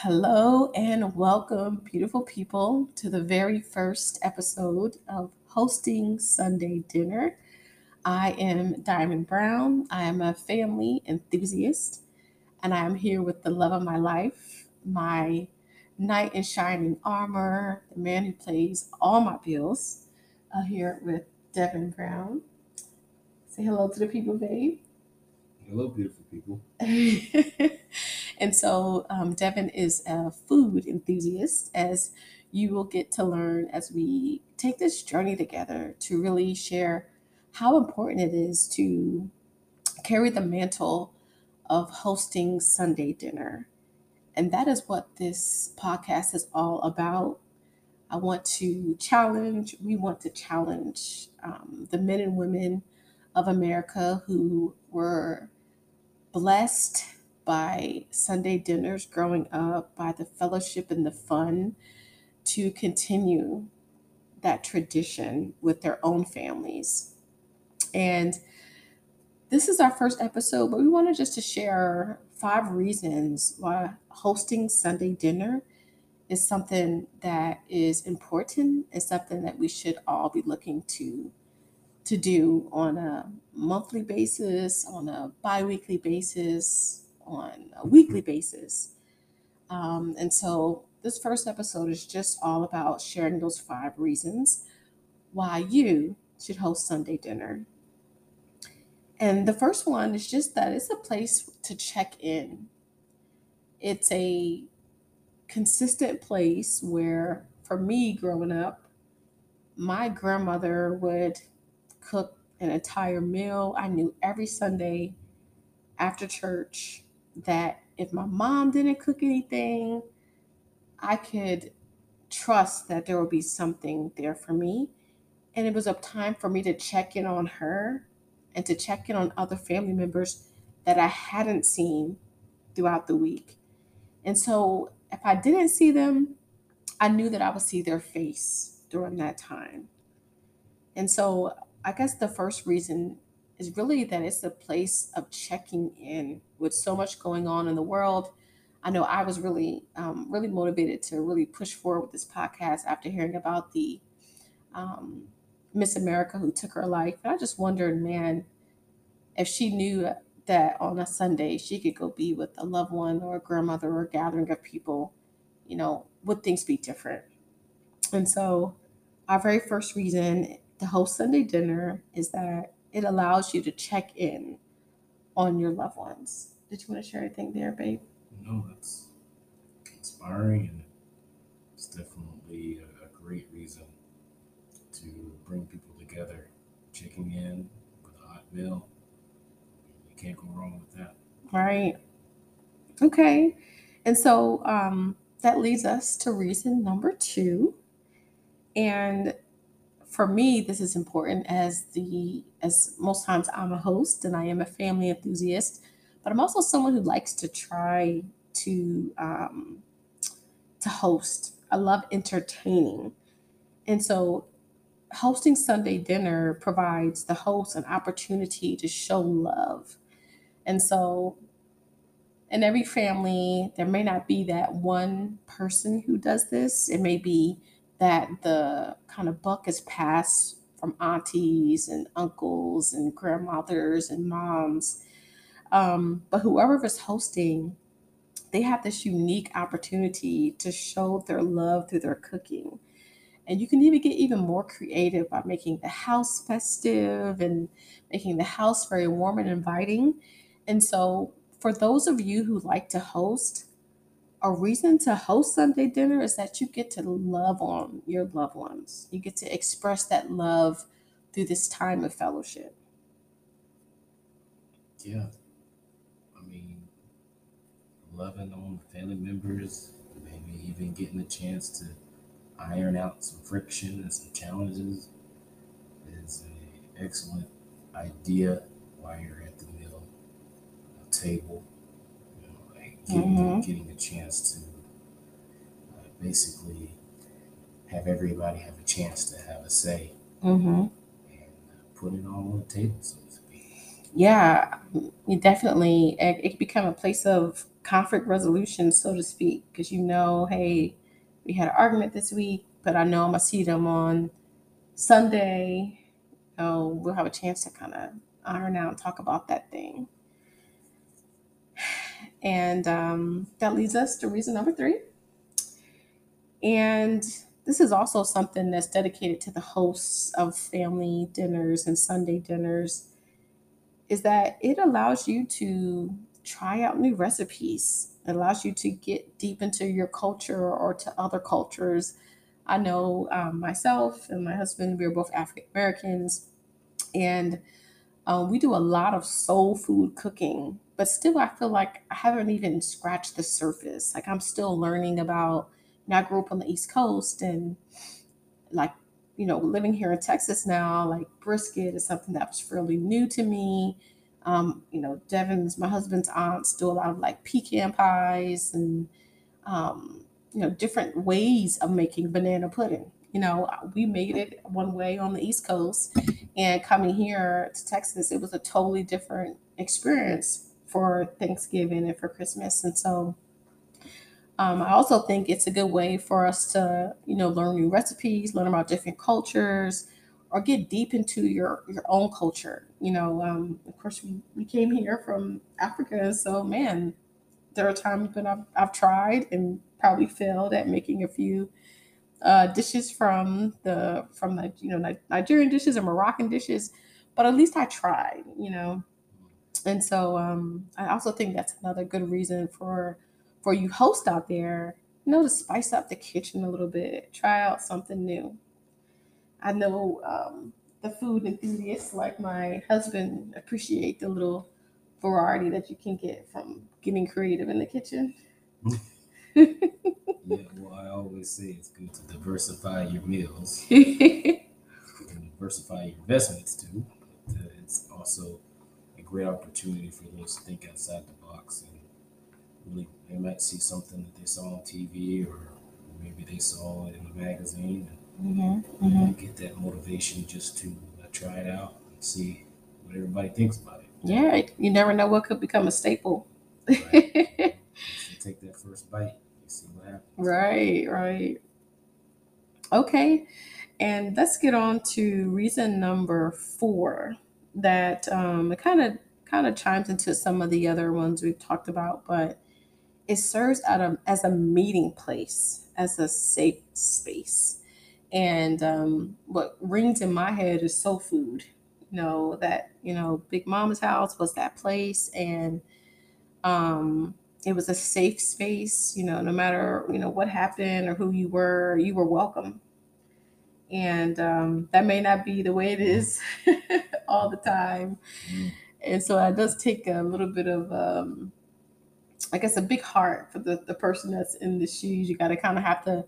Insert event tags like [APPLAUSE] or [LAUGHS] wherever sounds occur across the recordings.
Hello and welcome, beautiful people, to the very first episode of Hosting Sunday Dinner. I am Diamond Brown. I am a family enthusiast, and I am here with the love of my life, my knight in shining armor, the man who plays all my bills, uh, here with Devin Brown. Say hello to the people, babe. Hello, beautiful people. [LAUGHS] and so, um, Devin is a food enthusiast, as you will get to learn as we take this journey together to really share how important it is to carry the mantle of hosting Sunday dinner. And that is what this podcast is all about. I want to challenge, we want to challenge um, the men and women of America who were blessed by Sunday dinners growing up, by the fellowship and the fun to continue that tradition with their own families. And this is our first episode, but we wanted just to share five reasons why hosting Sunday dinner is something that is important and something that we should all be looking to to do on a monthly basis, on a bi-weekly basis, on a weekly basis. Um, and so this first episode is just all about sharing those five reasons why you should host Sunday dinner. And the first one is just that it's a place to check in. It's a consistent place where, for me growing up, my grandmother would cook an entire meal. I knew every Sunday after church that if my mom didn't cook anything, I could trust that there would be something there for me. And it was a time for me to check in on her and to check in on other family members that I hadn't seen throughout the week. And so if I didn't see them, I knew that I would see their face during that time. And so I guess the first reason is really that it's a place of checking in with so much going on in the world. I know I was really, um, really motivated to really push forward with this podcast after hearing about the um, Miss America who took her life. And I just wondered, man, if she knew that on a Sunday she could go be with a loved one or a grandmother or a gathering of people, you know, would things be different? And so, our very first reason to host Sunday dinner is that it allows you to check in on your loved ones. Did you want to share anything there, babe? No, that's inspiring and it's definitely a, a great reason to bring people together. Checking in with a hot meal, you can't go wrong with that. Right. Okay. And so um, that leads us to reason number two. And for me, this is important as the as most times I'm a host and I am a family enthusiast, but I'm also someone who likes to try to um, to host. I love entertaining, and so hosting Sunday dinner provides the host an opportunity to show love. And so in every family, there may not be that one person who does this. It may be that the kind of buck is passed from aunties and uncles and grandmothers and moms. Um, but whoever is hosting, they have this unique opportunity to show their love through their cooking. And you can even get even more creative by making the house festive and making the house very warm and inviting. And so, for those of you who like to host, a reason to host Sunday dinner is that you get to love on your loved ones. You get to express that love through this time of fellowship. Yeah. I mean, loving on family members, maybe even getting a chance to iron out some friction and some challenges is an excellent idea while you're at the meal table getting, mm-hmm. getting a chance to uh, basically have everybody have a chance to have a say mm-hmm. and uh, put it all on the table, so to speak. yeah, you definitely it, it become a place of conflict resolution, so to speak, because you know, hey, we had an argument this week, but I know I'm gonna see them on Sunday. Oh, we'll have a chance to kind of iron out and talk about that thing. And um, that leads us to reason number three. And this is also something that's dedicated to the hosts of family dinners and Sunday dinners is that it allows you to try out new recipes. It allows you to get deep into your culture or to other cultures. I know um, myself and my husband, we are both African Americans, and um, we do a lot of soul food cooking. But still, I feel like I haven't even scratched the surface. Like I'm still learning about. You know, I grew up on the East Coast, and like you know, living here in Texas now, like brisket is something that was fairly new to me. Um, you know, Devin's, my husband's aunts do a lot of like pecan pies and, um, you know, different ways of making banana pudding. You know, we made it one way on the East Coast, and coming here to Texas, it was a totally different experience for Thanksgiving and for Christmas. And so, um, I also think it's a good way for us to, you know, learn new recipes, learn about different cultures, or get deep into your your own culture. You know, um, of course, we, we came here from Africa, so man, there are times when I've, I've tried and probably failed at making a few uh, dishes from the from the you know Nigerian dishes or Moroccan dishes, but at least I tried. You know, and so um, I also think that's another good reason for for you hosts out there, you know, to spice up the kitchen a little bit, try out something new. I know um, the food enthusiasts like my husband appreciate the little variety that you can get from getting creative in the kitchen. [LAUGHS] Yeah, well, I always say it's good to diversify your meals [LAUGHS] and diversify your investments too. But uh, it's also great opportunity for those to think outside the box and really they might see something that they saw on TV or maybe they saw it in a magazine and hmm uh, get that motivation just to uh, try it out and see what everybody thinks about it. yeah. You never know what could become a staple. Right? Take that first bite, you see what happens. right, right. Okay, and let's get on to reason number four. That um, it kind of kind of chimes into some of the other ones we've talked about, but it serves a, as a meeting place, as a safe space. And um, what rings in my head is soul food. You know that you know Big Mama's house was that place, and um, it was a safe space. You know, no matter you know what happened or who you were, you were welcome. And um, that may not be the way it is [LAUGHS] all the time. And so it does take a little bit of um, I guess a big heart for the, the person that's in the shoes. You got to kind of have to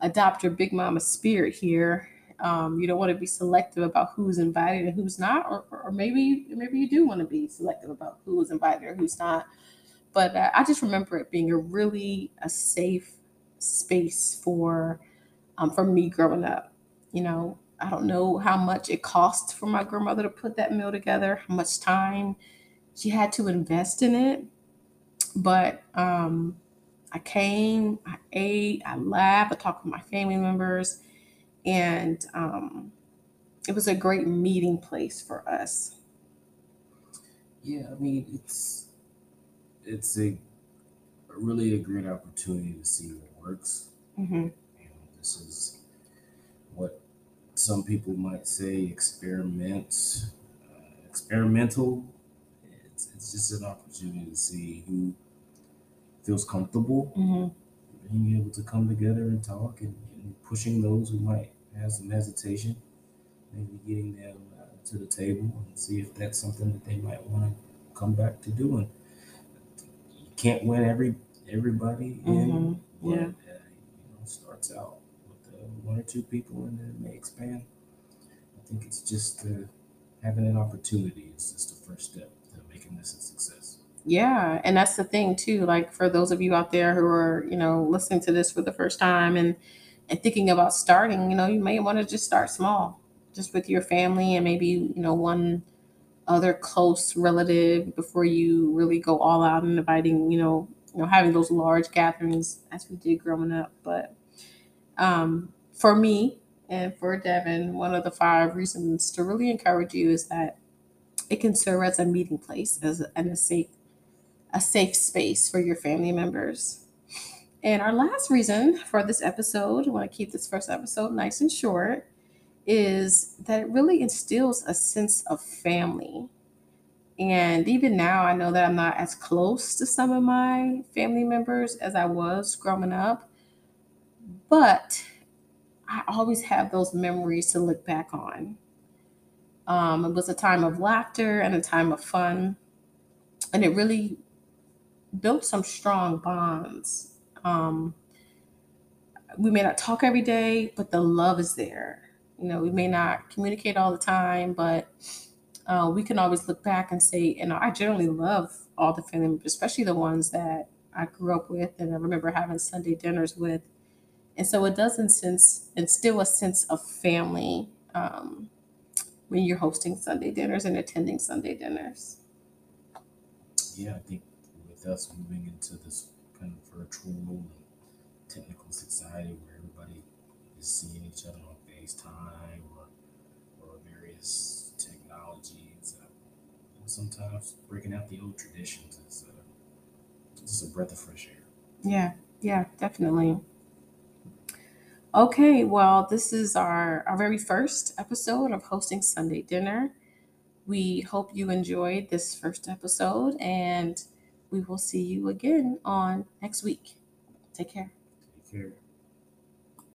adopt your big mama spirit here. Um, you don't want to be selective about who's invited and who's not, or, or maybe maybe you do want to be selective about who is invited or who's not. But uh, I just remember it being a really a safe space for um, for me growing up. You know, I don't know how much it cost for my grandmother to put that meal together, how much time she had to invest in it but um, I came, I ate, I laughed, I talked with my family members, and um, it was a great meeting place for us. Yeah, I mean it's it's a really a great opportunity to see what works. hmm You know, this is what some people might say experiments, uh, experimental. It's, it's just an opportunity to see who feels comfortable hmm being able to come together and talk and, and pushing those who might have some hesitation, maybe getting them uh, to the table and see if that's something that they might want to come back to doing. You can't win every everybody hmm in, but Yeah. uh, you know, starts out one or two people and then it may expand. I think it's just uh, having an opportunity is just the first step to making this a success. Yeah, and that's the thing too. Like for those of you out there who are, you know, listening to this for the first time and and thinking about starting, you know, you may want to just start small, just with your family and maybe, you know, one other close relative before you really go all out and inviting, you know, you know, having those large gatherings as we did growing up. But um, for me and for Devin, one of the five reasons to really encourage you is that it can serve as a meeting place as a, and a safe a safe space for your family members. And our last reason for this episode, I want to keep this first episode nice and short, is that it really instills a sense of family. And even now, I know that I'm not as close to some of my family members as I was growing up, but I always have those memories to look back on. Um, it was a time of laughter and a time of fun, and it really built some strong bonds. Um, we may not talk every day, but the love is there. You know, we may not communicate all the time, but uh, we can always look back and say, and I generally love all the family especially the ones that I grew up with and I remember having Sunday dinners with. And so it does sense instill a sense of family um, when you're hosting Sunday dinners and attending Sunday dinners. Yeah, I think with us moving into this kind of virtual and technical society where everybody is seeing each other on FaceTime or, or various technologies, uh, sometimes breaking out the old traditions is uh, just a breath of fresh air. Yeah, yeah, definitely. Okay, well, this is our, our very first episode of hosting Sunday dinner. We hope you enjoyed this first episode and we will see you again on next week. Take care. Take care.